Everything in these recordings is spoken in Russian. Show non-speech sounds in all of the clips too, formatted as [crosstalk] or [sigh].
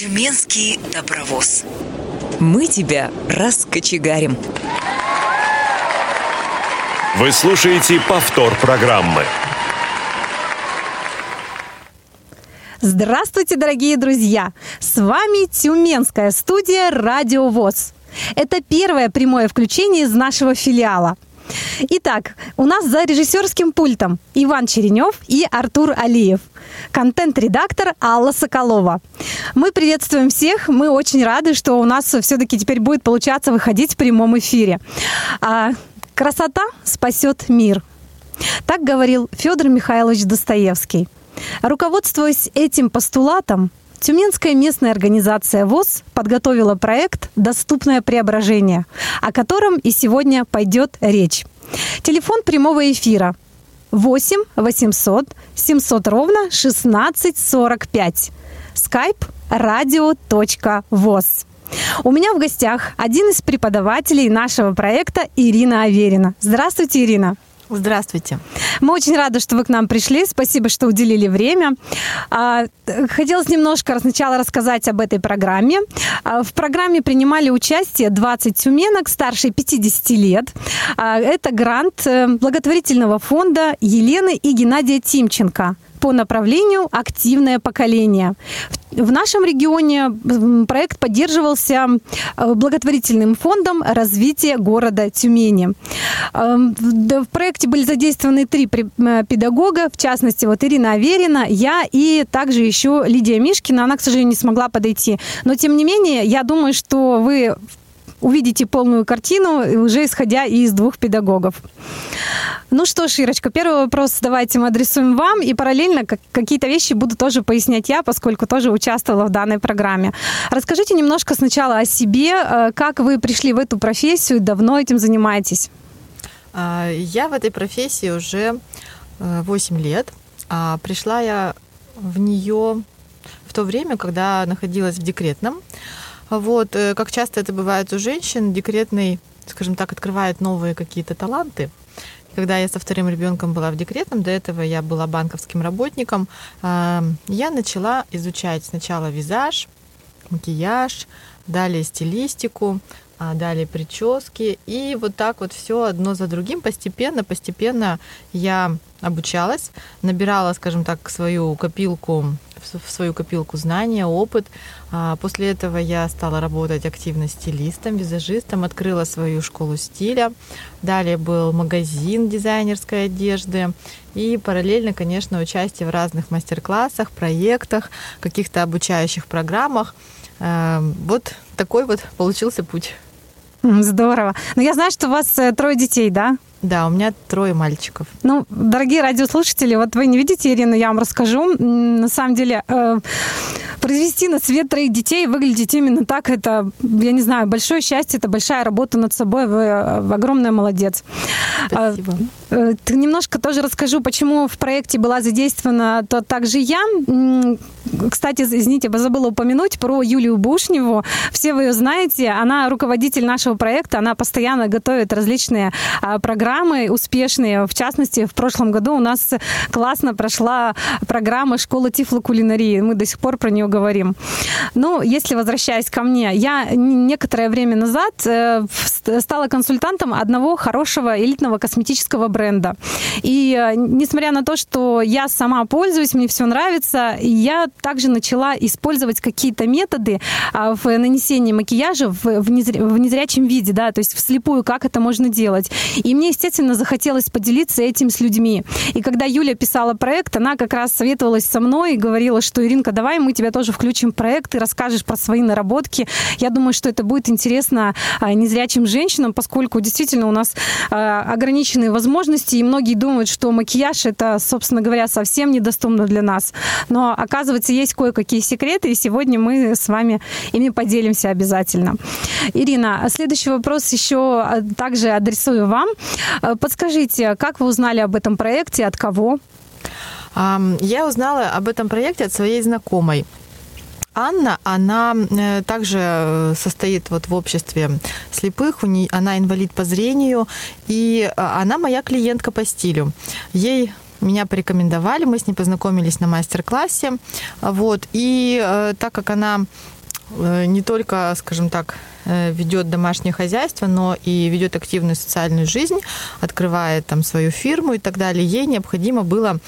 Тюменский добровоз. Мы тебя раскочегарим. Вы слушаете повтор программы. Здравствуйте, дорогие друзья! С вами Тюменская студия «Радио ВОЗ». Это первое прямое включение из нашего филиала. Итак, у нас за режиссерским пультом Иван Черенев и Артур Алиев. Контент-редактор Алла Соколова. Мы приветствуем всех. Мы очень рады, что у нас все-таки теперь будет получаться выходить в прямом эфире. А, красота спасет мир. Так говорил Федор Михайлович Достоевский. Руководствуясь этим постулатом, Тюменская местная организация ВОЗ подготовила проект «Доступное преображение», о котором и сегодня пойдет речь. Телефон прямого эфира 8 800 700 ровно 1645. Skype radio.voz. У меня в гостях один из преподавателей нашего проекта Ирина Аверина. Здравствуйте, Ирина. Здравствуйте. Мы очень рады, что вы к нам пришли. Спасибо, что уделили время. А, хотелось немножко сначала рассказать об этой программе. А, в программе принимали участие 20 тюменок старше 50 лет. А, это грант э, благотворительного фонда Елены и Геннадия Тимченко по направлению «Активное поколение». В нашем регионе проект поддерживался э, благотворительным фондом развития города Тюмени. Эм, в проекте были задействованы три педагога, в частности, вот Ирина Аверина, я и также еще Лидия Мишкина. Она, к сожалению, не смогла подойти. Но, тем не менее, я думаю, что вы увидите полную картину, уже исходя из двух педагогов. Ну что ж, Ирочка, первый вопрос давайте мы адресуем вам, и параллельно какие-то вещи буду тоже пояснять я, поскольку тоже участвовала в данной программе. Расскажите немножко сначала о себе, э, как вы пришли в эту профессию, давно этим занимаетесь? А, я в этой профессии уже 8 э, лет. А пришла я в нее в то время, когда находилась в декретном. Вот, э, как часто это бывает у женщин, декретный, скажем так, открывает новые какие-то таланты. Когда я со вторым ребенком была в декретном, до этого я была банковским работником, я начала изучать сначала визаж, макияж, далее стилистику, далее прически. И вот так вот все одно за другим постепенно, постепенно я обучалась, набирала, скажем так, свою копилку в свою копилку знания, опыт. А после этого я стала работать активно стилистом, визажистом, открыла свою школу стиля. Далее был магазин дизайнерской одежды. И параллельно, конечно, участие в разных мастер-классах, проектах, каких-то обучающих программах. А, вот такой вот получился путь. [laughs] Здорово. Но я знаю, что у вас э, трое детей, да? Да, у меня трое мальчиков. Ну, дорогие радиослушатели, вот вы не видите Ирину, я вам расскажу. На самом деле, э, произвести на свет троих детей выглядеть именно так, это, я не знаю, большое счастье, это большая работа над собой, вы, э, вы огромная молодец. Спасибо. Э, немножко тоже расскажу, почему в проекте была задействована то также я. Кстати, извините, забыла упомянуть про Юлию Бушневу. Все вы ее знаете. Она руководитель нашего проекта. Она постоянно готовит различные а, программы успешные. В частности, в прошлом году у нас классно прошла программа «Школа тифлокулинарии». Мы до сих пор про нее говорим. Ну, если возвращаясь ко мне, я некоторое время назад э, стала консультантом одного хорошего элитного косметического бренда. И э, несмотря на то, что я сама пользуюсь, мне все нравится, я также начала использовать какие-то методы а, в нанесении макияжа в незрячем виде, да, то есть вслепую, как это можно делать. И мне, естественно, захотелось поделиться этим с людьми. И когда Юля писала проект, она как раз советовалась со мной и говорила, что, Иринка, давай мы тебя тоже включим в проект, и расскажешь про свои наработки. Я думаю, что это будет интересно а, незрячим женщинам, поскольку действительно у нас а, ограниченные возможности, и многие думают, что макияж это, собственно говоря, совсем недоступно для нас. Но оказывается, есть кое-какие секреты, и сегодня мы с вами ими поделимся обязательно. Ирина, следующий вопрос еще а, также адресую вам. Подскажите, как вы узнали об этом проекте, от кого? Я узнала об этом проекте от своей знакомой. Анна, она э, также э, состоит вот в обществе слепых, у нее, она инвалид по зрению, и а, она моя клиентка по стилю. Ей меня порекомендовали, мы с ней познакомились на мастер-классе. Вот, и э, так как она э, не только, скажем так, э, ведет домашнее хозяйство, но и ведет активную социальную жизнь, открывает там свою фирму и так далее. Ей необходимо было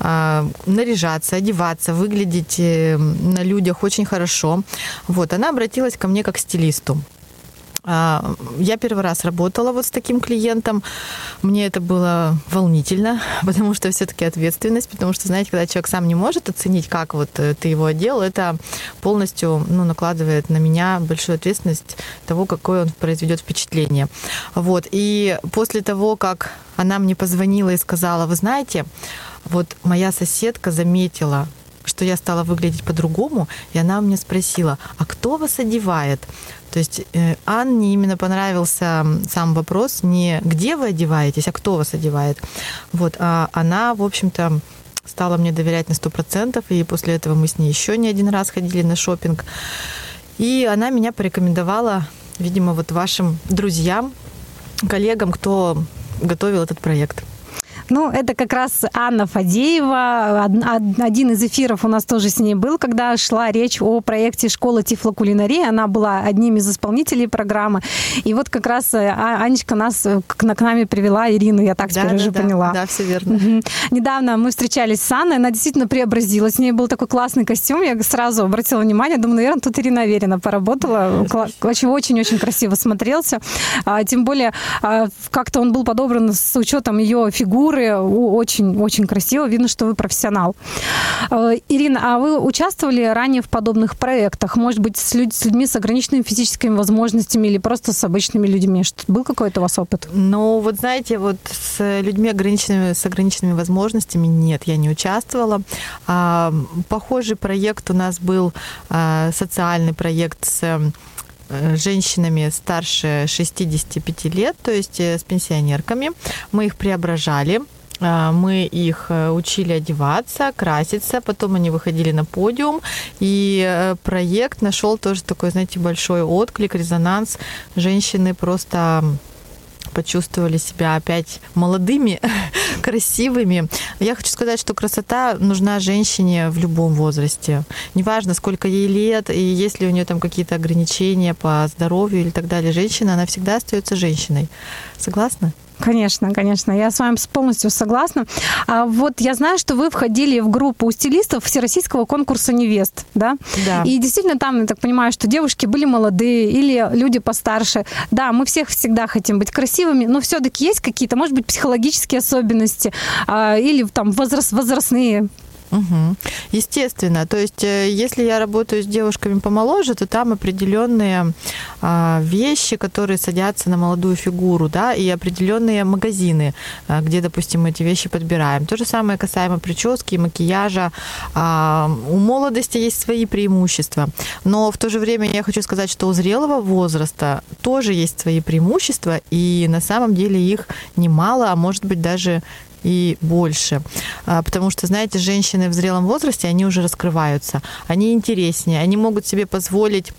э, наряжаться, одеваться, выглядеть э, на людях очень хорошо. Вот, она обратилась ко мне как к стилисту. А, я первый раз работала вот с таким клиентом. Мне это было волнительно, [laughs] потому что все-таки ответственность, потому что, знаете, когда человек сам не может оценить, как вот э, ты его одел, это полностью ну, накладывает на меня большую ответственность того, какое он произведет впечатление. Вот. И после того, как она мне позвонила и сказала, вы знаете, вот моя соседка заметила, что я стала выглядеть по-другому, и она мне спросила, а кто вас одевает? То есть э, Анне именно понравился сам вопрос не где вы одеваетесь, а кто вас одевает. Вот, а она, в общем-то, стала мне доверять на сто процентов, и после этого мы с ней еще не один раз ходили на шопинг. И она меня порекомендовала, видимо, вот вашим друзьям, коллегам, кто готовил этот проект. Ну, это как раз Анна Фадеева. Один из эфиров у нас тоже с ней был, когда шла речь о проекте «Школа тифлокулинарии». Она была одним из исполнителей программы. И вот как раз э, а, Анечка нас э, к, нами привела, Ирину, я так да, теперь да, уже да, поняла. Да, все верно. Угу. Недавно мы встречались с Анной, она действительно преобразилась. У нее был такой классный костюм, я сразу обратила внимание, думаю, наверное, тут Ирина Аверина поработала. Очень-очень красиво смотрелся. А, тем более, а, как-то он был подобран с учетом ее фигуры, очень-очень красиво. Видно, что вы профессионал. Э, Ирина, а вы участвовали ранее в подобных проектах? Может быть, с, людь- с людьми с ограниченными физическими возможностями или просто с обычными людьми? Что, был какой-то у вас опыт? Ну, вот знаете, вот с людьми ограниченными, с ограниченными возможностями нет, я не участвовала. А, похожий проект у нас был а, социальный проект с женщинами старше 65 лет, то есть э, с пенсионерками. Мы их преображали. А, мы их э, учили одеваться, краситься, потом они выходили на подиум, и проект нашел тоже такой, знаете, большой отклик, резонанс. Женщины просто почувствовали себя опять молодыми, [laughs] красивыми. Я хочу сказать, что красота нужна женщине в любом возрасте. Неважно, сколько ей лет, и есть ли у нее там какие-то ограничения по здоровью или так далее. Женщина, она всегда остается женщиной. Согласна? Конечно, конечно, я с вами полностью согласна. А вот я знаю, что вы входили в группу стилистов Всероссийского конкурса невест, да? Да. И действительно там, я так понимаю, что девушки были молодые или люди постарше. Да, мы всех всегда хотим быть красивыми, но все-таки есть какие-то, может быть, психологические особенности а, или там возраст, возрастные Угу. Естественно. То есть, э, если я работаю с девушками помоложе, то там определенные а, вещи, которые садятся на молодую фигуру, да, и определенные магазины, а, где, допустим, мы эти вещи подбираем. То же самое касаемо прически, макияжа. А, у молодости есть свои преимущества. Но в то же время я хочу сказать, что у зрелого возраста тоже есть свои преимущества, и на самом деле их немало, а может быть даже и больше. А, потому что, знаете, женщины в зрелом возрасте, они уже раскрываются, они интереснее, они могут себе позволить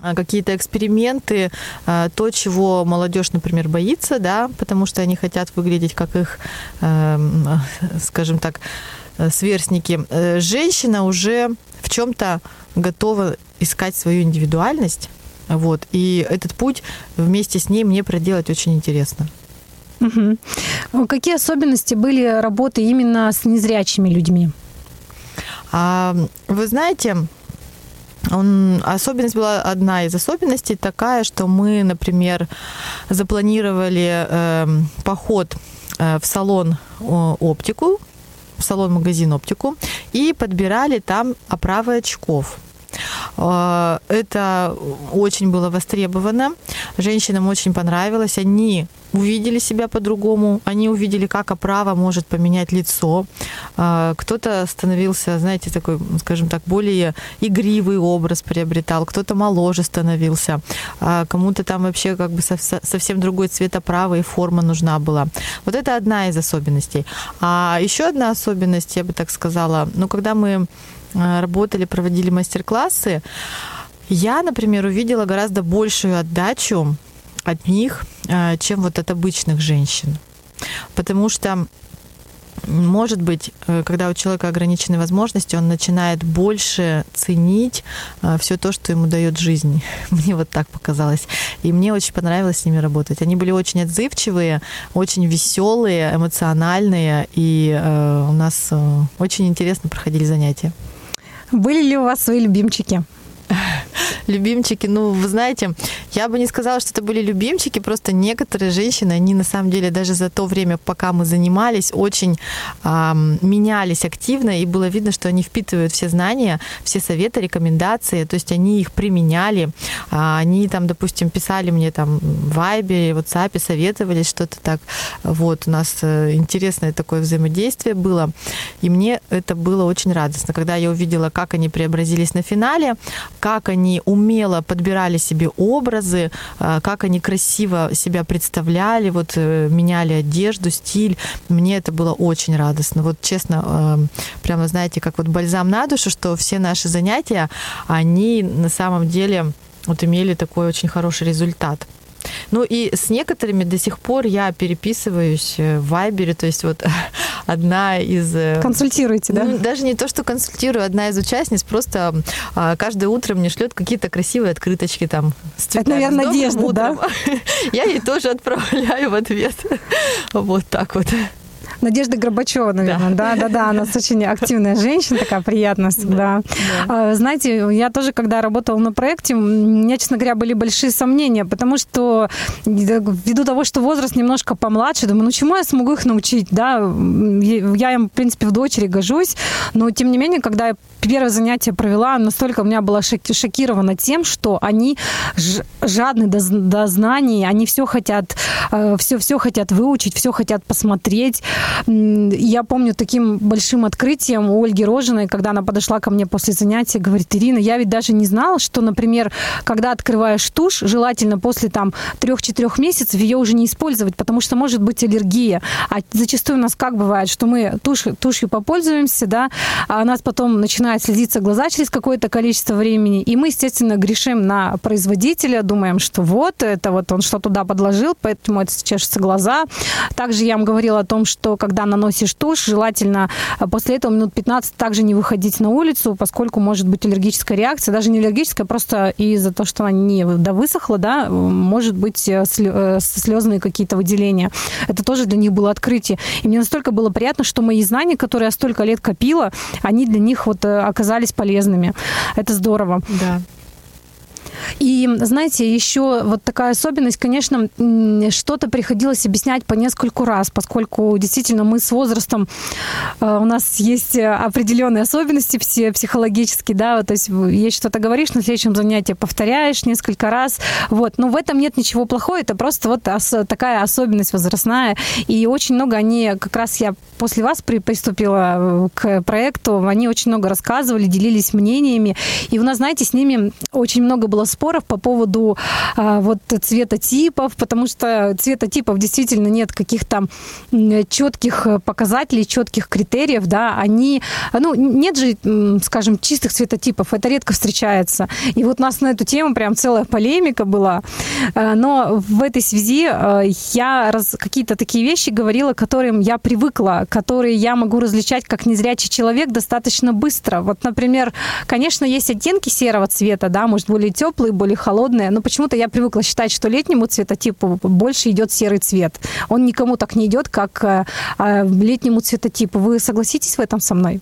а, какие-то эксперименты, а, то, чего молодежь, например, боится, да, потому что они хотят выглядеть как их, эм, [laughs] скажем так, сверстники. Э, женщина уже в чем-то готова искать свою индивидуальность, вот, и этот путь вместе с ней мне проделать очень интересно. Угу. Какие особенности были работы именно с незрячими людьми? А, вы знаете, он, особенность была одна из особенностей такая, что мы, например, запланировали э, поход э, в салон э, оптику, в салон-магазин оптику, и подбирали там оправы очков. Э, это очень было востребовано. Женщинам очень понравилось. Они увидели себя по-другому, они увидели, как оправа может поменять лицо. Э, кто-то становился, знаете, такой, скажем так, более игривый образ приобретал, кто-то моложе становился, а кому-то там вообще как бы совсем другой цвет оправы и форма нужна была. Вот это одна из особенностей. А еще одна особенность, я бы так сказала, ну, когда мы работали, проводили мастер-классы, я, например, увидела гораздо большую отдачу от них, э, чем вот от обычных женщин. Потому что может быть, э, когда у человека ограниченные возможности, он начинает больше ценить все то, что ему дает жизнь. [laughs] Мне вот так показалось. И мне очень понравилось с ними работать. Они были очень отзывчивые, очень веселые, эмоциональные, и у нас очень интересно проходили занятия. Были ли у вас свои любимчики? [laughs] любимчики, ну, вы знаете, я бы не сказала, что это были любимчики, просто некоторые женщины, они на самом деле даже за то время, пока мы занимались, очень э, менялись активно, и было видно, что они впитывают все знания, все советы, рекомендации, то есть они их применяли, э, они там, допустим, писали мне там в Вайбе, в WhatsApp, советовались что-то так. Вот, у нас э, интересное такое взаимодействие было, и мне это было очень радостно, когда я увидела, как они преобразились на финале, как они умело подбирали себе образы, э, как они красиво себя представляли, вот э, меняли одежду, стиль. Мне это было очень радостно. Вот честно, э, прямо знаете, как вот бальзам на душу, что все наши занятия, они на самом деле вот имели такой очень хороший результат. Ну и с некоторыми до сих пор я переписываюсь в Вайбере, то есть вот [laughs] одна из... Э, Консультируете, да? Ну, даже не то, что консультирую, одна из участниц просто а, каждое утро мне шлет какие-то красивые открыточки там с. Это, наверное, Надежда, да? [laughs] Я ей тоже отправляю в ответ. [laughs] Вот так вот. Надежда Горбачева, наверное. Да, да, да. Она очень активная женщина, такая приятная всегда. Да. Знаете, я тоже, когда работала на проекте, у меня, честно говоря, были большие сомнения, потому что ввиду того, что возраст немножко помладше, думаю, ну чему я смогу их научить, да? Я им, в принципе, в дочери гожусь, но тем не менее, когда я первое занятие провела, настолько у меня была шокирована тем, что они жадны до, до знаний, они все хотят, э, все хотят выучить, все хотят посмотреть. Я помню таким большим открытием у Ольги Рожиной, когда она подошла ко мне после занятия, говорит, Ирина, я ведь даже не знала, что, например, когда открываешь тушь, желательно после там трех-четырех месяцев ее уже не использовать, потому что может быть аллергия. А зачастую у нас как бывает, что мы тушь, тушью попользуемся, да, а у нас потом начинает слезиться глаза через какое-то количество времени, и мы, естественно, грешим на производителя, думаем, что вот, это вот он что туда подложил, поэтому это чешется глаза. Также я вам говорила о том, что когда наносишь тушь, желательно э, после этого минут 15 также не выходить на улицу, поскольку может быть аллергическая реакция, даже не аллергическая, просто из-за того, что она не довысохла, да, может быть э, э, слезные какие-то выделения. Это тоже для них было открытие. И мне настолько было приятно, что мои знания, которые я столько лет копила, они для них вот оказались полезными. Это здорово. Да. И, знаете, еще вот такая особенность, конечно, что-то приходилось объяснять по нескольку раз, поскольку действительно мы с возрастом, э, у нас есть определенные особенности все психологические, да, то есть есть что-то говоришь, на следующем занятии повторяешь несколько раз, вот, но в этом нет ничего плохого, это просто вот такая особенность возрастная, и очень много они, как раз я после вас приступила э, к проекту, они очень много рассказывали, делились мнениями, и у нас, знаете, с ними очень много было споров по поводу а, вот цветотипов, потому что цветотипов действительно нет каких-то четких показателей, четких критериев, да, они, ну, нет же, скажем, чистых цветотипов, это редко встречается. И вот у нас на эту тему прям целая полемика была, а, но в этой связи а, я раз, какие-то такие вещи говорила, к которым я привыкла, которые я могу различать как незрячий человек достаточно быстро. Вот, например, конечно, есть оттенки серого цвета, да, может, более теплые, теплые, более холодные. Но почему-то я привыкла считать, что летнему цветотипу больше идет серый цвет. Он никому так не идет, как э, э, летнему цветотипу. Вы согласитесь в этом со мной?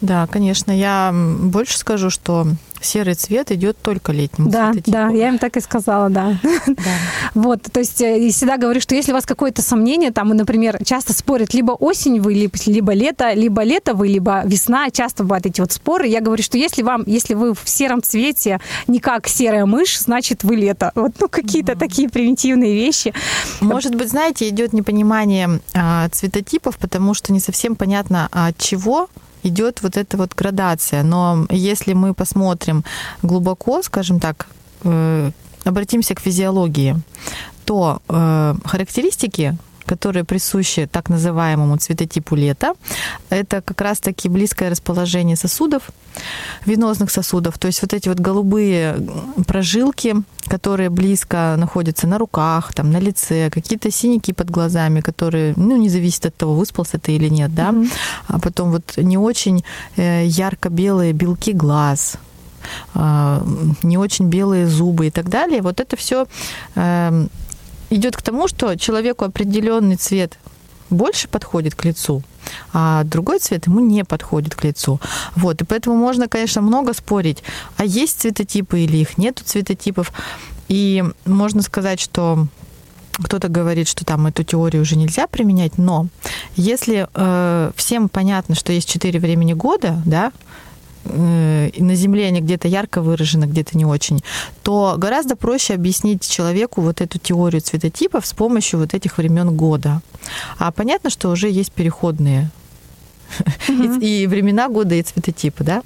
Да, конечно. Я больше скажу, что серый цвет идет только летним. Да, да, я им так и сказала, да. да. [laughs] Вот, то есть э, я всегда говорю, что если у вас какое-то сомнение, там, например, часто спорят либо осень вы, либо лето, либо лето вы, либо весна, часто бывают эти вот споры. Я говорю, что если вам, если вы в сером цвете, не как серая мышь, значит вы лето. Вот, ну, какие-то такие примитивные вещи. Может быть, знаете, идет непонимание а, цветотипов, потому что не совсем понятно, от чего идет вот эта вот градация. Но если мы посмотрим глубоко, скажем так, э, обратимся к физиологии, то э, характеристики которые присущи так называемому цветотипу лета. Это как раз-таки близкое расположение сосудов, венозных сосудов, то есть вот эти вот голубые прожилки, которые близко находятся на руках, там, на лице, какие-то синяки под глазами, которые, ну, не зависит от того, выспался ты или нет, да, mm-hmm. а потом вот не очень э, ярко-белые белки глаз, а, не очень белые зубы и так далее. Вот это все эм, идет к тому, что человеку определенный цвет больше подходит к лицу, а другой цвет ему не подходит к лицу. Вот, и поэтому можно, конечно, много спорить, а есть цветотипы или их нету цветотипов. И можно сказать, что кто-то говорит, что там эту теорию уже нельзя применять, но если э, всем понятно, что есть четыре времени года, да, на Земле они где-то ярко выражены, где-то не очень, то гораздо проще объяснить человеку вот эту теорию цветотипов с помощью вот этих времен года. А понятно, что уже есть переходные угу. [laughs] и, и времена года, и цветотипы, да.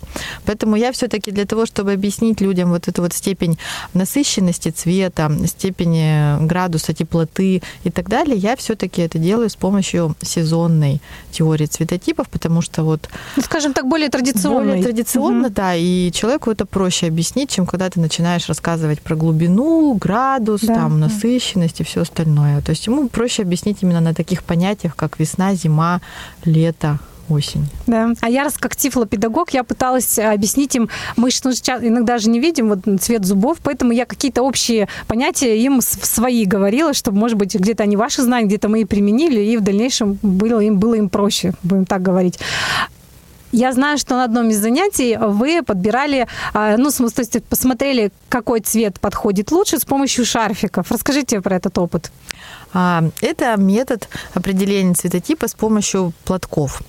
Поэтому я все-таки для того, чтобы объяснить людям вот эту вот степень насыщенности цвета, степень градуса теплоты и так далее, я все-таки это делаю с помощью сезонной теории цветотипов, потому что вот... Ну, скажем так, более традиционно. Более традиционно, угу. да, и человеку это проще объяснить, чем когда ты начинаешь рассказывать про глубину, градус, да. там, насыщенность и все остальное. То есть ему проще объяснить именно на таких понятиях, как весна, зима, лето, осень. Да. А я раз как тифлопедагог, я пыталась объяснить им, мы же иногда же не видим вот цвет зубов, поэтому я какие-то общие понятия им свои говорила, чтобы, может быть, где-то они ваши знания, где-то мы и применили, и в дальнейшем было им, было им проще, будем так говорить. Я знаю, что на одном из занятий вы подбирали, а, ну, то есть посмотрели, какой цвет подходит лучше с помощью шарфиков. Расскажите про этот опыт. А, это метод определения цветотипа с помощью платков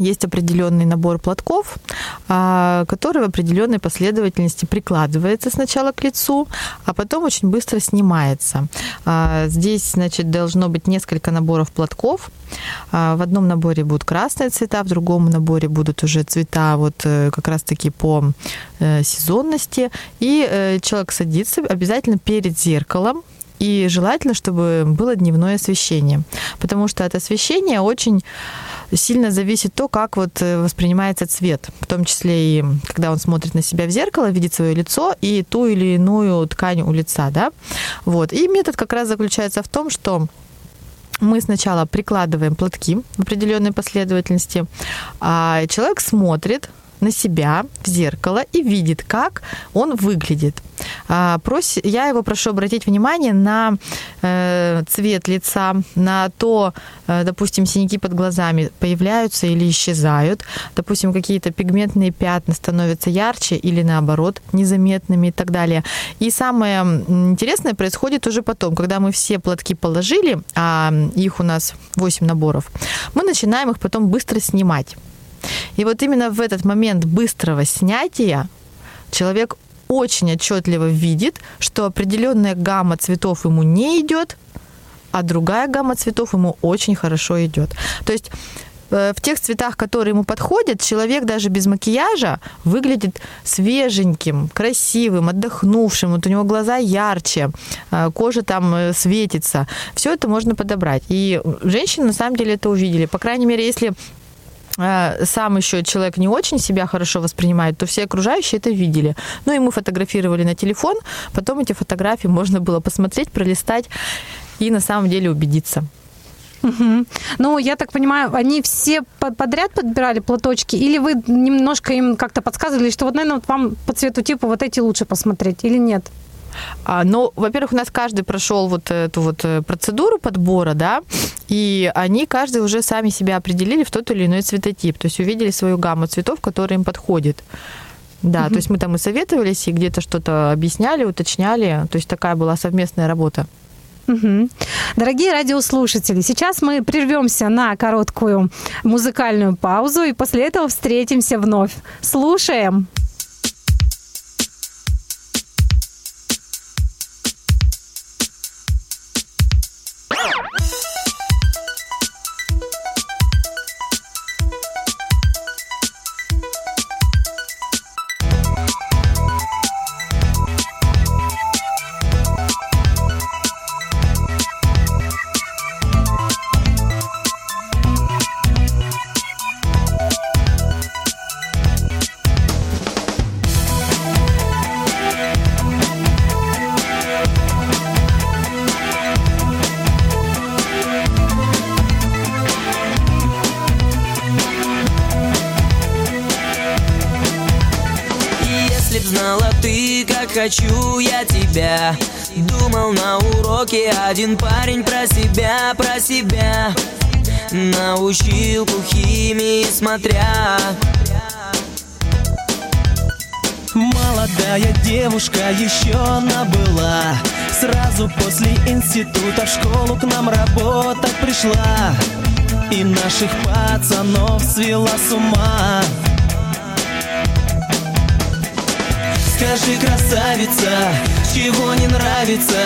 есть определенный набор платков, а, который в определенной последовательности прикладывается сначала к лицу, а потом очень быстро снимается. А, здесь, значит, должно быть несколько наборов платков. А, в одном наборе будут красные цвета, в другом наборе будут уже цвета вот э, как раз-таки по э, сезонности. И э, человек садится обязательно перед зеркалом, и желательно, чтобы было дневное освещение, потому что от освещения очень сильно зависит то, как вот э, воспринимается цвет, в том числе и когда он смотрит на себя в зеркало, видит свое лицо и ту или иную ткань у лица, да, вот. И метод как раз заключается в том, что мы сначала прикладываем платки в определенной последовательности, а человек смотрит на себя в зеркало и видит, как он выглядит. А. Я его прошу обратить внимание на э, цвет лица, на то, э, допустим, синяки под глазами появляются или исчезают, допустим, какие-то пигментные пятна становятся ярче или наоборот незаметными и так далее. И самое интересное происходит уже потом, когда мы все платки положили, а их у нас 8 наборов, мы начинаем их потом быстро снимать. И вот именно в этот момент быстрого снятия человек очень отчетливо видит, что определенная гамма цветов ему не идет, а другая гамма цветов ему очень хорошо идет. То есть э, в тех цветах, которые ему подходят, человек даже без макияжа выглядит свеженьким, красивым, отдохнувшим. Вот у него глаза ярче, э, кожа там э, светится. Все это можно подобрать. И женщины на самом деле это увидели. По крайней мере, если сам еще человек не очень себя хорошо воспринимает, то все окружающие это видели. Ну и мы фотографировали на телефон, потом эти фотографии можно было посмотреть, пролистать и на самом деле убедиться. Угу. Ну, я так понимаю, они все подряд подбирали платочки, или вы немножко им как-то подсказывали, что вот, наверное, вам по цвету типа вот эти лучше посмотреть, или нет? А, ну, во-первых, у нас каждый прошел вот эту вот э, процедуру подбора, да, и они каждый уже сами себя определили в тот или иной цветотип, то есть увидели свою гамму цветов, которая им подходит. Да, mm то есть мы там и советовались, и где-то что-то объясняли, уточняли, то есть такая была совместная работа. Угу. Дорогие радиослушатели, сейчас мы прервемся на короткую музыкальную паузу и после этого встретимся вновь. Слушаем. Один парень про себя, про себя Научил химии смотря. Молодая девушка еще она была. Сразу после института в школу к нам работать пришла. И наших пацанов свела с ума. Скажи, красавица, чего не нравится.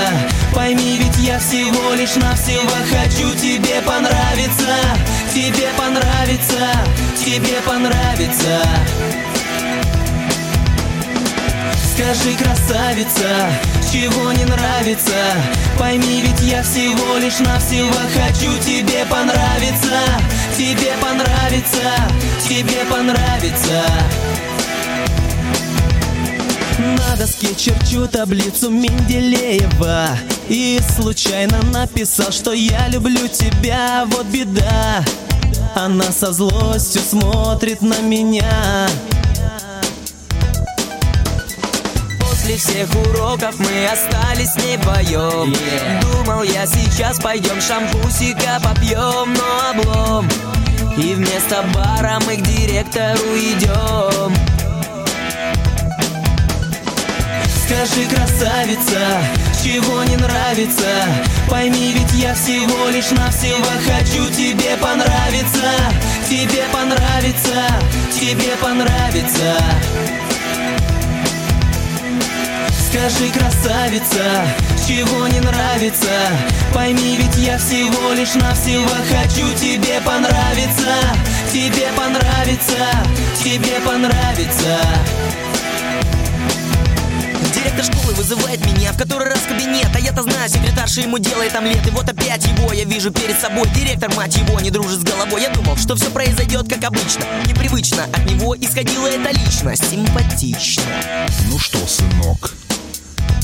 Пойми, ведь я всего лишь навсего хочу. Тебе понравиться Тебе понравится, тебе понравится. Скажи, красавица, чего не нравится? Пойми, ведь я всего лишь навсего хочу. Тебе понравиться Тебе понравится, тебе понравится на доске черчу таблицу Менделеева И случайно написал, что я люблю тебя. Вот беда. Она со злостью смотрит на меня. После всех уроков мы остались с ней вдвоем yeah. Думал я сейчас пойдем шампусика попьем, но облом. И вместо бара мы к директору идем Скажи, красавица, чего не нравится? Пойми, ведь я всего лишь навсего хочу тебе понравиться. Тебе понравится, тебе понравится. Скажи, красавица, чего не нравится? Пойми, ведь я всего лишь навсего хочу тебе понравиться. Тебе понравится, тебе понравится школы вызывает меня в который раз в кабинет А я-то знаю, секретарша ему делает омлет И вот опять его я вижу перед собой Директор, мать его, не дружит с головой Я думал, что все произойдет как обычно Непривычно, от него исходила эта личность Симпатично Ну что, сынок,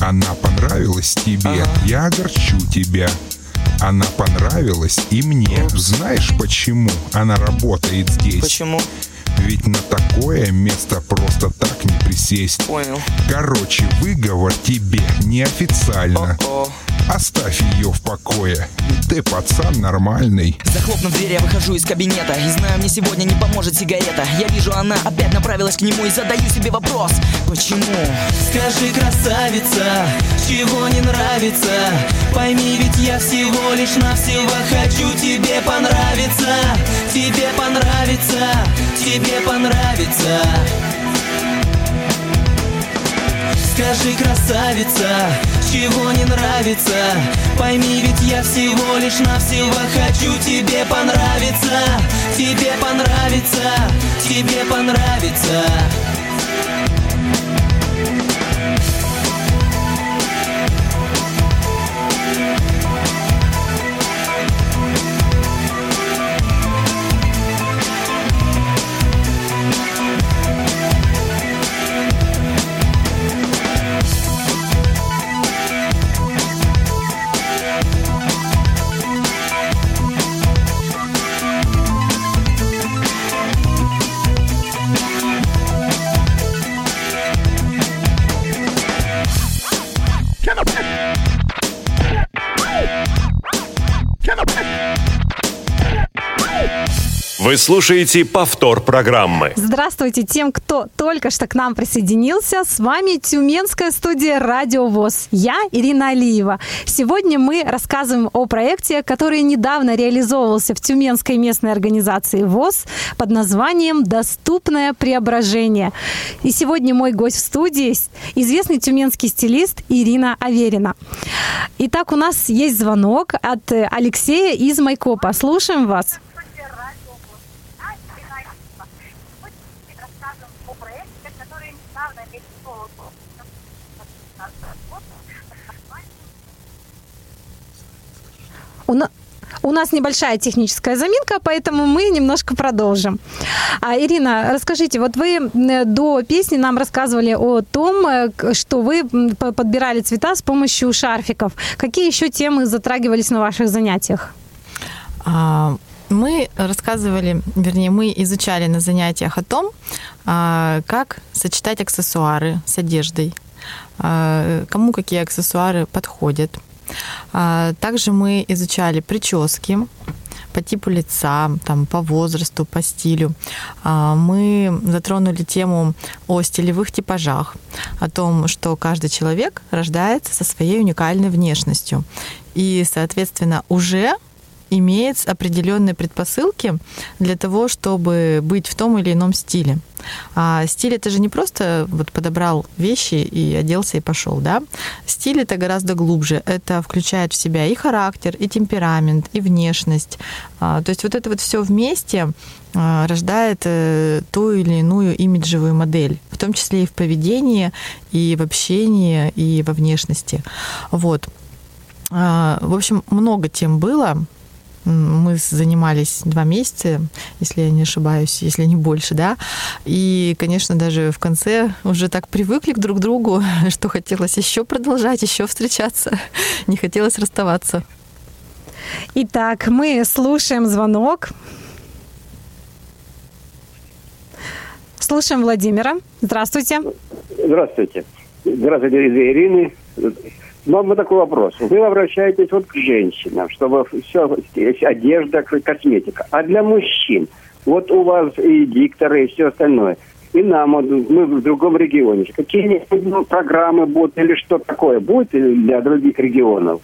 она понравилась тебе, ага. я огорчу тебя. Она понравилась и мне. Знаешь, почему она работает здесь? Почему? Ведь на такое место просто так не присесть. Понял. Короче, выговор тебе неофициально. О-о. Оставь ее в покое. Ты пацан нормальный. Захлопнув дверь, я выхожу из кабинета И знаю, мне сегодня не поможет сигарета Я вижу, она опять направилась к нему И задаю себе вопрос, почему? Скажи, красавица, чего не нравится? Пойми, ведь я всего лишь навсего хочу тебе понравиться Тебе понравится, тебе понравится. Скажи, красавица, чего не нравится? Пойми, ведь я всего лишь навсего хочу тебе понравиться. Тебе понравится, тебе понравится Вы слушаете повтор программы. Здравствуйте тем, кто только что к нам присоединился. С вами Тюменская студия «Радио ВОЗ». Я Ирина Алиева. Сегодня мы рассказываем о проекте, который недавно реализовывался в Тюменской местной организации ВОЗ под названием «Доступное преображение». И сегодня мой гость в студии – известный тюменский стилист Ирина Аверина. Итак, у нас есть звонок от Алексея из Майкопа. Слушаем вас. У, на... У нас небольшая техническая заминка, поэтому мы немножко продолжим. А, Ирина, расскажите, вот вы до песни нам рассказывали о том, э, что вы подбирали цвета с помощью шарфиков. Какие еще темы затрагивались на ваших занятиях? А, мы рассказывали, вернее, мы изучали на занятиях о том, а, как сочетать аксессуары с одеждой, а, кому какие аксессуары подходят. А, также мы изучали прически, по типу лица, там, по возрасту, по стилю. Мы затронули тему о стилевых типажах, о том, что каждый человек рождается со своей уникальной внешностью. И, соответственно, уже имеет определенные предпосылки для того, чтобы быть в том или ином стиле. А стиль это же не просто вот подобрал вещи и оделся и пошел, да? Стиль это гораздо глубже. Это включает в себя и характер, и темперамент, и внешность. А, то есть вот это вот все вместе а, рождает э, ту или иную имиджевую модель, в том числе и в поведении, и в общении, и во внешности. Вот. А, в общем, много тем было. Мы занимались два месяца, если я не ошибаюсь, если не больше, да. И, конечно, даже в конце уже так привыкли к друг другу, [laughs] что хотелось еще продолжать, еще встречаться. [laughs] Не хотелось расставаться. Итак, мы слушаем звонок. Слушаем Владимира. Здравствуйте. Здравствуйте. Здравствуйте, Ирины. Вам вот такой вопрос. Вы обращаетесь вот к женщинам, чтобы все, одежда, косметика. А для мужчин, вот у вас и дикторы, и все остальное. И нам, мы в другом регионе. Какие-нибудь ну, программы будут или что такое будет для других регионов?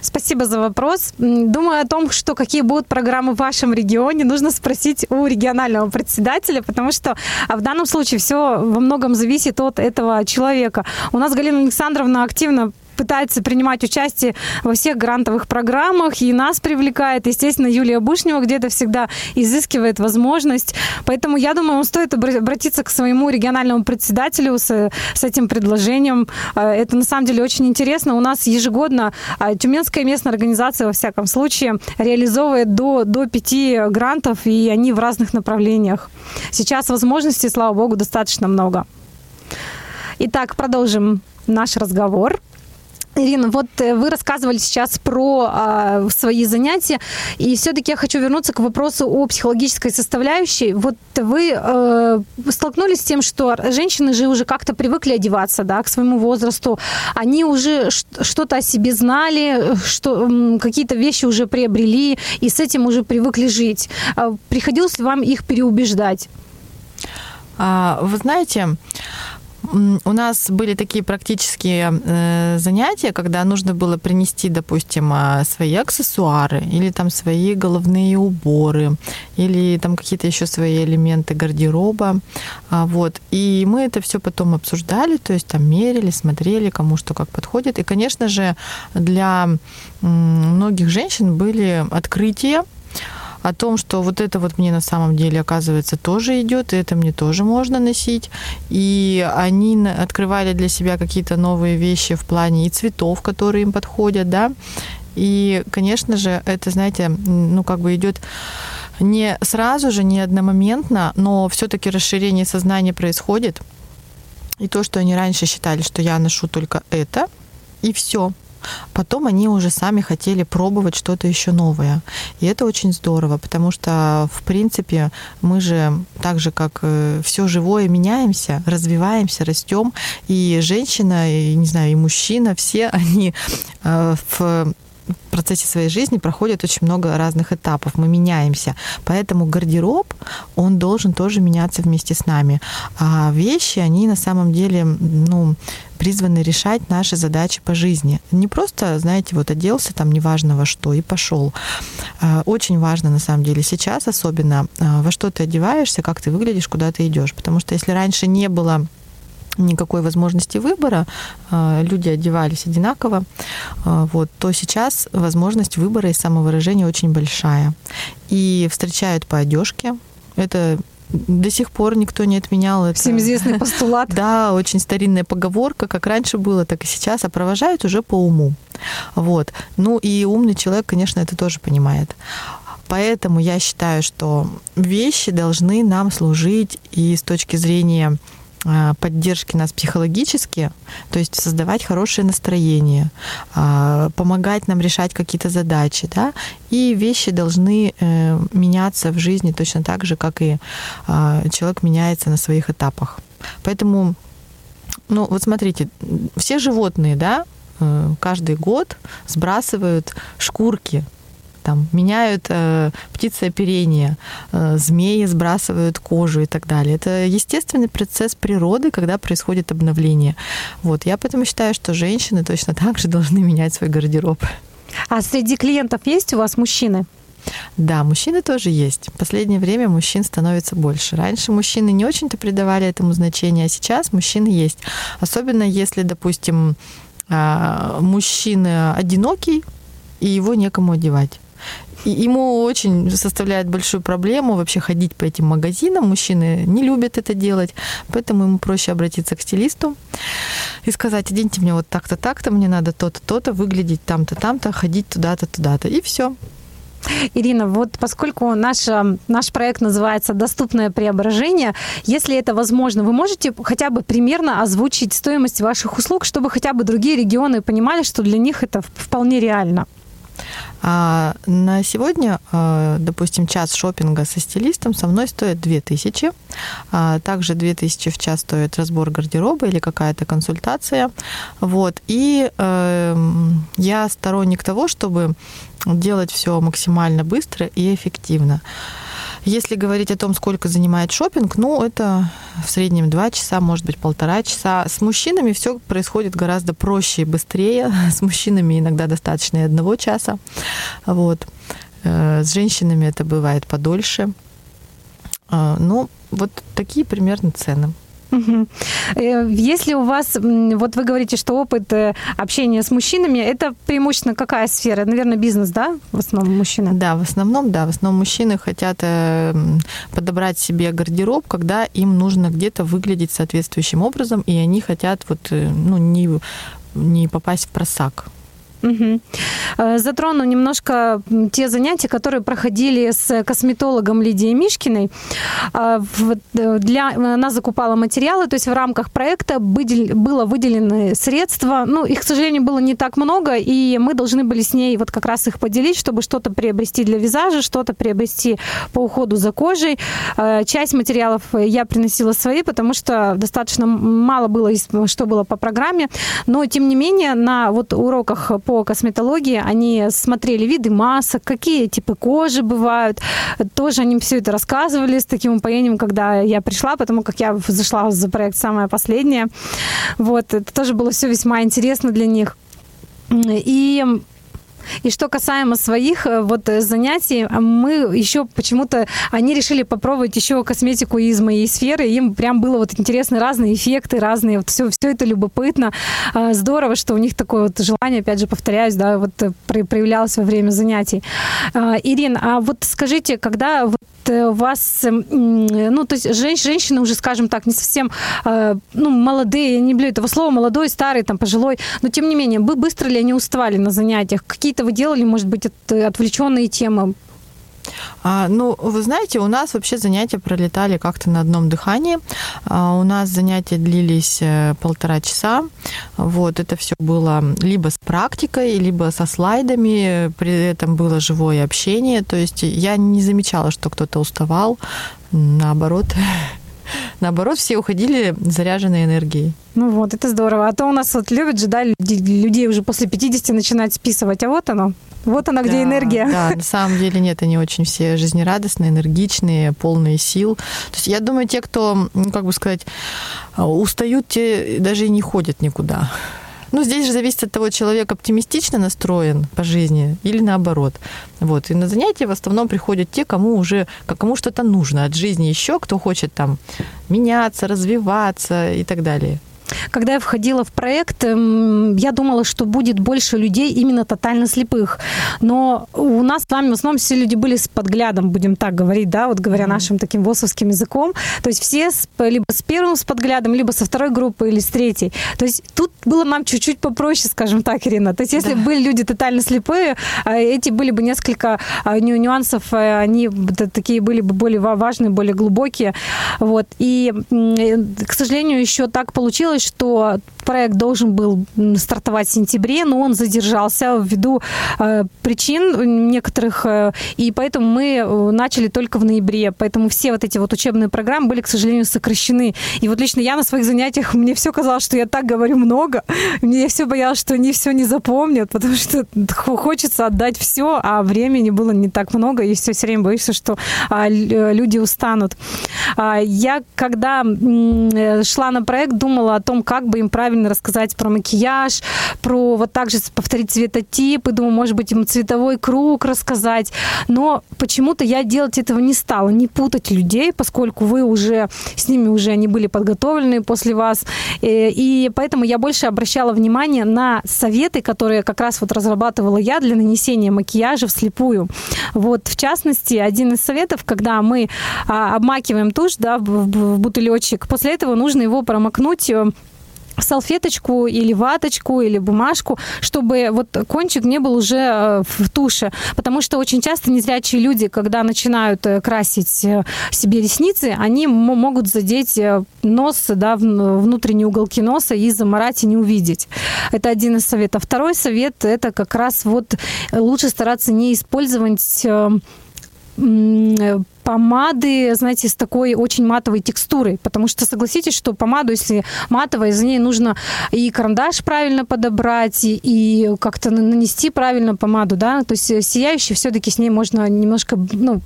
Спасибо за вопрос. Думаю о том, что какие будут программы в вашем регионе, нужно спросить у регионального председателя, потому что а, в данном случае все во многом зависит от этого человека. У нас Галина Александровна активно пытается принимать участие во всех грантовых программах, и нас привлекает. Естественно, Юлия Бушнева где-то всегда изыскивает возможность. Поэтому я думаю, стоит обратиться к своему региональному председателю с, с этим предложением. А, это на самом деле очень интересно. У нас ежегодно а, Тюменская местная организация, во всяком случае, реализовывает до, до пяти грантов, и они в разных направлениях. Сейчас возможностей, слава богу, достаточно много. Итак, продолжим наш разговор. Ирина, вот э, вы рассказывали сейчас про а, свои занятия, и все-таки я хочу вернуться к вопросу о психологической составляющей. Вот вы э, столкнулись с тем, что женщины же уже как-то привыкли одеваться, да, к своему возрасту, они уже что-то о себе знали, что какие-то вещи уже приобрели, и с этим уже привыкли жить. А приходилось ли вам их переубеждать? А, вы знаете, у нас были такие практические э, занятия, когда нужно было принести, допустим, а, свои аксессуары или там свои головные уборы или там какие-то еще свои элементы гардероба. А, вот. И мы это все потом обсуждали, то есть там мерили, смотрели, кому что как подходит. И, конечно же, для многих женщин были открытия, о том, что вот это вот мне на самом деле, оказывается, тоже идет, и это мне тоже можно носить. И они открывали для себя какие-то новые вещи в плане и цветов, которые им подходят, да. И, конечно же, это, знаете, ну, как бы идет не сразу же, не одномоментно, но все-таки расширение сознания происходит. И то, что они раньше считали, что я ношу только это, и все. Потом они уже сами хотели пробовать что-то еще новое. И это очень здорово, потому что, в принципе, мы же так же, как э, все живое, меняемся, развиваемся, растем. И женщина, и, не знаю, и мужчина, все они э, в в процессе своей жизни проходит очень много разных этапов, мы меняемся. Поэтому гардероб, он должен тоже меняться вместе с нами. А вещи, они на самом деле, ну, призваны решать наши задачи по жизни. Не просто, знаете, вот оделся там неважно во что и пошел. А, очень важно на самом деле сейчас особенно, а, во что ты одеваешься, как ты выглядишь, куда ты идешь. Потому что если раньше не было никакой возможности выбора, а, люди одевались одинаково, а, вот, то сейчас возможность выбора и самовыражения очень большая. И встречают по одежке. Это до сих пор никто не отменял это. Всем известный постулат. [laughs] Да, очень старинная поговорка, как раньше было, так и сейчас, а провожают уже по уму. Вот. Ну и умный человек, конечно, это тоже понимает. Поэтому я считаю, что вещи должны нам служить и с точки зрения поддержки нас психологически, то есть создавать хорошее настроение, а, помогать нам решать какие-то задачи, да, и вещи должны э, меняться в жизни точно так же, как и а, человек меняется на своих этапах. Поэтому, ну вот смотрите, все животные, да, э, каждый год сбрасывают шкурки там меняют э, птицеоперение, э, змеи сбрасывают кожу и так далее. Это естественный процесс природы, когда происходит обновление. Вот. Я поэтому считаю, что женщины точно так же должны [laughs] менять свой гардероб. А среди клиентов есть у вас мужчины? Да, мужчины тоже есть. В последнее время мужчин становится больше. Раньше мужчины не очень-то придавали этому значение, а сейчас мужчины есть. Особенно если, допустим, а, мужчина одинокий, и его некому одевать. И ему очень составляет большую проблему вообще ходить по этим магазинам. Мужчины не любят это делать, поэтому ему проще обратиться к стилисту и сказать, оденьте мне вот так-то, так-то, мне надо то-то, то-то, выглядеть там-то, там-то, ходить туда-то, туда-то. И все. Ирина, вот поскольку наш, наш проект называется «Доступное преображение», если это возможно, вы можете хотя бы примерно озвучить стоимость ваших услуг, чтобы хотя бы другие регионы понимали, что для них это вполне реально? А на сегодня, а, допустим, час шопинга со стилистом со мной стоит 2000. А также 2000 в час стоит разбор гардероба или какая-то консультация. Вот. И э, я сторонник того, чтобы делать все максимально быстро и эффективно. Если говорить о том, сколько занимает шопинг, ну, это в среднем два часа, может быть, полтора часа. С мужчинами все происходит гораздо проще и быстрее. С мужчинами иногда достаточно и одного часа. Вот. Э, с женщинами это бывает подольше. Э, ну, вот такие примерно цены. Угу. Если у вас, вот вы говорите, что опыт э, общения с мужчинами, это преимущественно какая сфера? Наверное, бизнес, да, в основном мужчины? Да, в основном, да, в основном мужчины хотят э, подобрать себе гардероб, когда им нужно где-то выглядеть соответствующим образом, и они хотят вот, ну, не, не попасть в просак. Угу. Затрону немножко те занятия, которые проходили с косметологом Лидией Мишкиной. Э, для, она закупала материалы, то есть в рамках проекта было выделены средства. Ну, их, к сожалению, было не так много, и мы должны были с ней вот как раз их поделить, чтобы что-то приобрести для визажа, что-то приобрести по уходу за кожей. Часть материалов я приносила свои, потому что достаточно мало было, что было по программе. Но, тем не менее, на вот уроках по по косметологии, они смотрели виды масок, какие типы кожи бывают. Тоже они все это рассказывали с таким упоением, когда я пришла, потому как я зашла за проект самое последнее. Вот, это тоже было все весьма интересно для них. И и что касаемо своих э, вот э, занятий, а мы еще почему-то, они решили попробовать еще косметику из моей сферы, им прям было вот интересно разные эффекты, разные, вот все, все это любопытно, а, здорово, что у них такое вот желание, опять же, повторяюсь, да, вот э, проявлялось во время занятий. А, Ирина, а вот скажите, когда вот вас, ну, то есть женщ, женщины уже, скажем так, не совсем, ну, молодые, я не люблю этого слова, молодой, старый, там, пожилой, но тем не менее, быстро ли они уставали на занятиях? Какие какие-то вы делали, может быть, отвлеченные темы? А, ну, вы знаете, у нас вообще занятия пролетали как-то на одном дыхании. А, у нас занятия длились э, полтора часа. Вот, это все было либо с практикой, либо со слайдами. При этом было живое общение. То есть я не замечала, что кто-то уставал. Наоборот, [laughs] наоборот, все уходили заряженной энергией. Ну вот, это здорово. А то у нас вот любят же, да, людей уже после 50 начинать списывать, а вот оно, вот она, где да, энергия. Да, на самом деле нет, они очень все жизнерадостные, энергичные, полные сил. То есть я думаю, те, кто, ну, как бы сказать, устают, те даже и не ходят никуда. Ну, здесь же зависит от того, человек оптимистично настроен по жизни или наоборот. Вот. И на занятия в основном приходят те, кому уже, кому что-то нужно от жизни еще, кто хочет там меняться, развиваться и так далее. Когда я входила в проект, эм, я думала, что будет больше людей именно тотально слепых. Но у нас с вами в основном все люди были с подглядом, будем так говорить, да, вот говоря нашим таким восовским языком. То есть все с, либо с первым с подглядом, либо со второй группы или с третьей. То есть тут было нам чуть-чуть попроще, скажем так, Ирина. То есть если Да. были люди тотально слепые, а, эти были бы несколько а, ню- нюансов, э, они такие были бы более ва- важные, более глубокие. Вот. И, э, к сожалению, еще так получилось, что проект должен был стартовать в сентябре, но он задержался ввиду э, причин некоторых, э, и поэтому мы э, начали только в ноябре. Поэтому все вот эти вот учебные программы были, к сожалению, сокращены. И вот лично я на своих занятиях, [laughs] мне все казалось, что я так говорю много, мне все боялась, что они все не запомнят, потому что хочется отдать все, а времени было не так много, и все, все время боишься, что а, э, люди устанут. А, Я, когда м, э, шла на проект, думала о том, как бы им правильно рассказать про макияж, про вот так же повторить цветотип, и думаю, может быть, им цветовой круг рассказать. Но почему-то я делать этого не стала, не путать людей, поскольку вы уже с ними уже они были подготовлены после вас. Э, И поэтому я больше обращала внимание на советы, которые как раз вот разрабатывала я для нанесения макияжа вслепую. Вот, в частности, один из советов, когда мы а, обмакиваем тушь да, в, бутылечек, после этого нужно его промокнуть э, салфеточку или ваточку или бумажку, чтобы вот кончик не был уже э, в туше. Потому что очень часто незрячие люди, когда начинают э, красить э, себе ресницы, они могут задеть нос, да, вн- внутренние уголки носа и заморать и не увидеть. Это один из советов. Второй совет – это как раз вот лучше стараться не использовать помады, знаете, с такой очень матовой текстурой, потому что согласитесь, что помаду, если матовая, за ней нужно и карандаш правильно подобрать, и, и как-то на- нанести правильно помаду, да, то есть э, сияющий все-таки с ней можно немножко, ну,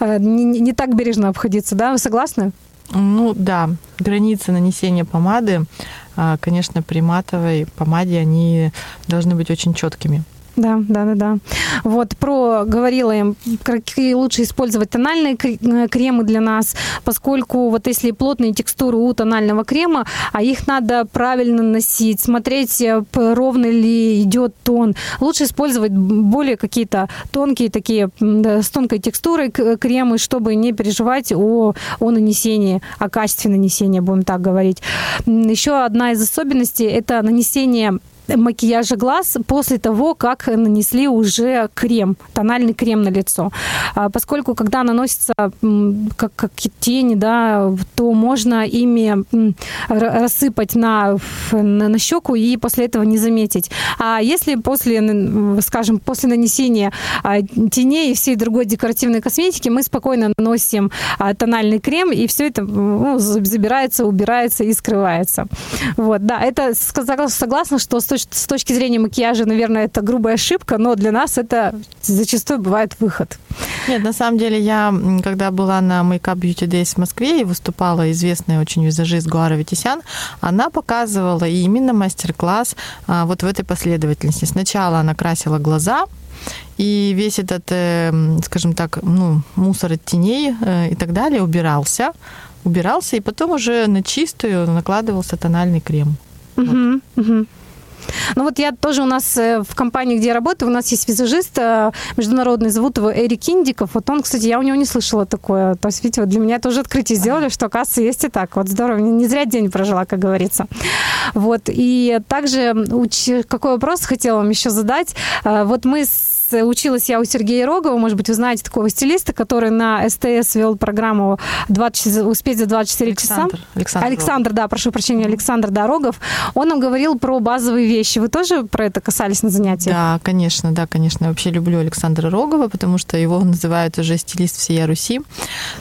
э, не, не- не так бережно обходиться, да, вы согласны? Ну да, границы нанесения помады, а, конечно, при матовой помаде они должны быть очень четкими. Да, да, да, да. Вот про говорила им, какие лучше использовать тональные э, кремы для нас, поскольку вот если плотные текстуры у тонального крема, а их надо правильно носить, смотреть, э, ровно ли идет тон. Лучше использовать более какие-то тонкие такие с тонкой текстурой к- кремы, чтобы не переживать о, о нанесении, о качестве нанесения, будем так говорить. Еще одна из особенностей – это нанесение макияжа глаз после того, как нанесли уже крем, тональный крем на лицо. А, Поскольку когда наносится как, как тени, да, то можно ими рассыпать на, на, на щеку и после этого не заметить. А если после, скажем, после нанесения а, теней и всей другой декоративной косметики мы спокойно наносим а, тональный крем, и все это ну, за- забирается, убирается и скрывается. Вот, да, это согласна, что с точ- с точки зрения макияжа, наверное, это грубая ошибка, но для нас это зачастую бывает выход. Нет, на самом деле я, когда была на Makeup Beauty Days в Москве и выступала известная очень визажист Гуара Витисян, она показывала именно мастер-класс а, вот в этой последовательности. Сначала она красила глаза, и весь этот, э, скажем так, ну, мусор от теней э, и так далее убирался, убирался, и потом уже на чистую накладывался тональный крем. Мгм, мгм. Ну вот я тоже у нас э, в компании, где я работаю, у нас есть визажист э, международный, зовут его Эрик Индиков. Вот он, кстати, я у него не слышала такое. То есть, видите, вот для меня тоже открытие сделали, что, оказывается, есть и так. Вот здорово. Не зря день прожила, как говорится. Вот. И также какой вопрос хотела вам еще задать. Э, Вот мы с училась я у Сергея Рогова, может быть, вы знаете такого стилиста, который на СТС вел программу 20, «Успеть за 24 часа». Александр. Александр, Александр, да, прошу прощения, Александр Дорогов. Он нам говорил про базовые вещи. Вы тоже про это касались на занятиях? Да, конечно, да, конечно. Я вообще люблю Александра Рогова, потому что его называют уже стилист всея Руси.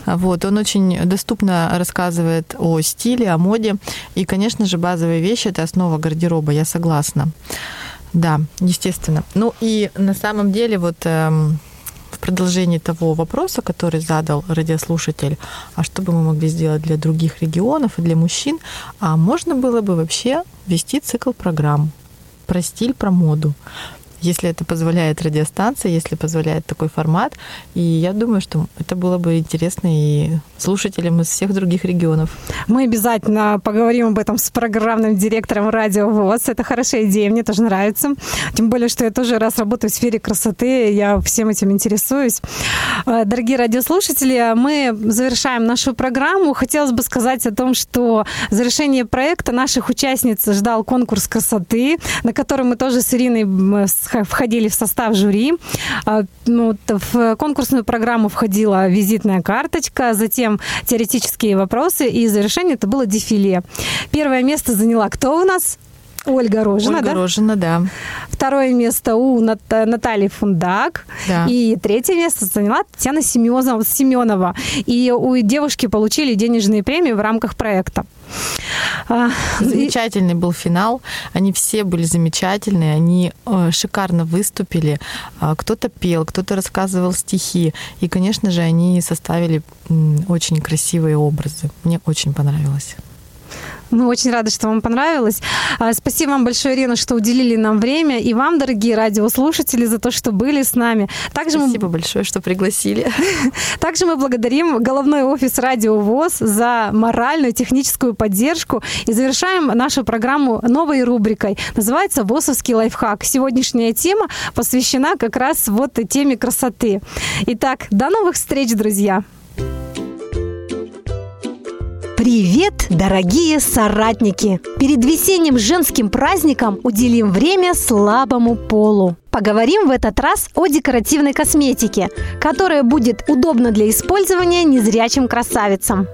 Вот, он очень доступно рассказывает о стиле, о моде. И, конечно же, базовые вещи – это основа гардероба, я согласна. Да, естественно. Ну и на самом деле вот эм, в продолжении того вопроса, который задал радиослушатель, а что бы мы могли сделать для других регионов и для мужчин, а можно было бы вообще вести цикл программ про стиль, про моду. Если это позволяет радиостанция, если позволяет такой формат. И я думаю, что это было бы интересно и слушателям из всех других регионов. Мы обязательно поговорим об этом с программным директором радио ВОЗ. Это хорошая идея, мне тоже нравится. Тем более, что я тоже раз работаю в сфере красоты, я всем этим интересуюсь. Э, дорогие радиослушатели, мы завершаем нашу программу. Хотелось бы сказать о том, что завершение проекта наших участниц ждал конкурс красоты, на который мы тоже с Ириной входили в состав жюри. А, ну, в конкурсную программу входила визитная карточка, затем теоретические вопросы, и завершение это было дефиле. Первое место заняла кто у нас? Ольга Рожина, Ольга да? Рожина, да. Второе место у Нат- Натальи Фундак. Да. И третье место заняла Татьяна Семенова. Семенова. И у девушки получили денежные премии в рамках проекта. А, [laughs] Замечательный был финал. Они все были замечательные. Они э, шикарно выступили. А, Кто-то пел, кто-то рассказывал стихи. И, конечно же, они составили очень красивые образы. Мне очень понравилось. Мы очень рады, что вам понравилось. А, Спасибо вам большое, Ирина, что уделили нам время. И вам, дорогие радиослушатели, за то, что были с нами. Также Спасибо мы... большое, что пригласили. [laughs] Также мы благодарим головной офис Радио ВОЗ за моральную техническую поддержку и завершаем нашу программу новой рубрикой. Называется «ВОЗовский лайфхак». Сегодняшняя тема посвящена как раз вот теме красоты. Итак, до новых встреч, друзья! Привет, дорогие соратники! Перед весенним женским праздником уделим время слабому полу. Поговорим в этот раз о декоративной косметике, которая будет удобна для использования незрячим красавицам.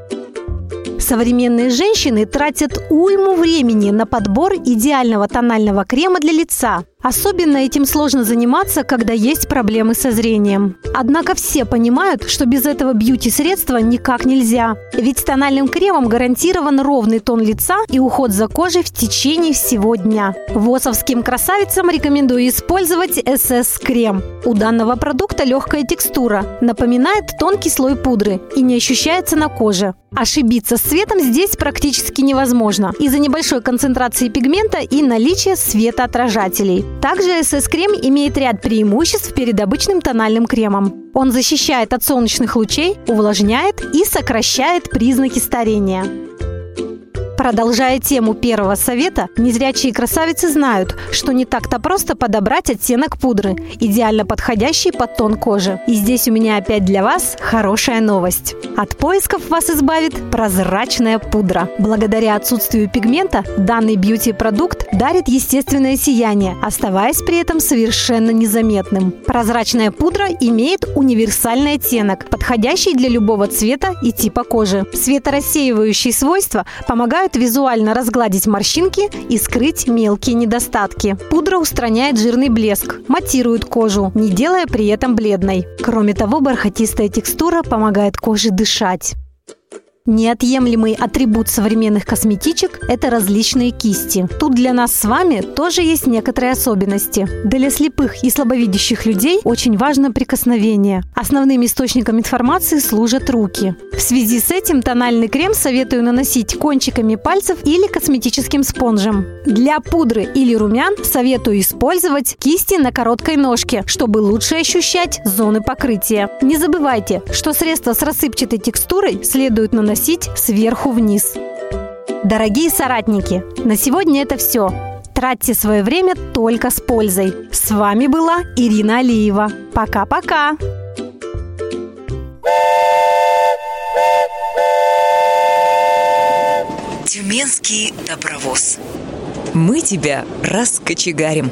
Современные женщины тратят уйму времени на подбор идеального тонального крема для лица. Особенно этим сложно заниматься, когда есть проблемы со зрением. Однако все понимают, что без этого бьюти-средства никак нельзя. Ведь тональным кремом гарантирован ровный тон лица и уход за кожей в течение всего дня. ВОСовским красавицам рекомендую использовать СС-крем. У данного продукта легкая текстура, напоминает тонкий слой пудры и не ощущается на коже. Ошибиться с цветом здесь практически невозможно из-за небольшой концентрации пигмента и наличия светоотражателей. Также СС-крем имеет ряд преимуществ перед обычным тональным кремом. Он защищает от солнечных лучей, увлажняет и сокращает признаки старения. Продолжая тему первого совета, незрячие красавицы знают, что не так-то просто подобрать оттенок пудры, идеально подходящий под тон кожи. И здесь у меня опять для вас хорошая новость. От поисков вас избавит прозрачная пудра. Благодаря отсутствию пигмента данный бьюти-продукт дарит естественное сияние, оставаясь при этом совершенно незаметным. Прозрачная пудра имеет универсальный оттенок, подходящий для любого цвета и типа кожи. Светорассеивающие свойства помогают визуально разгладить морщинки и скрыть мелкие недостатки. Пудра устраняет жирный блеск, матирует кожу, не делая при этом бледной. Кроме того, бархатистая текстура помогает коже дышать. Неотъемлемый атрибут современных косметичек – это различные кисти. Тут для нас с вами тоже есть некоторые особенности. Для слепых и слабовидящих людей очень важно прикосновение. Основным источником информации служат руки. В связи с этим тональный крем советую наносить кончиками пальцев или косметическим спонжем. Для пудры или румян советую использовать кисти на короткой ножке, чтобы лучше ощущать зоны покрытия. Не забывайте, что средства с рассыпчатой текстурой следует наносить сверху вниз. Дорогие соратники, на сегодня это все. Тратьте свое время только с пользой. С вами была Ирина Алиева. Пока-пока! Тюменский добровоз. Мы тебя раскочегарим.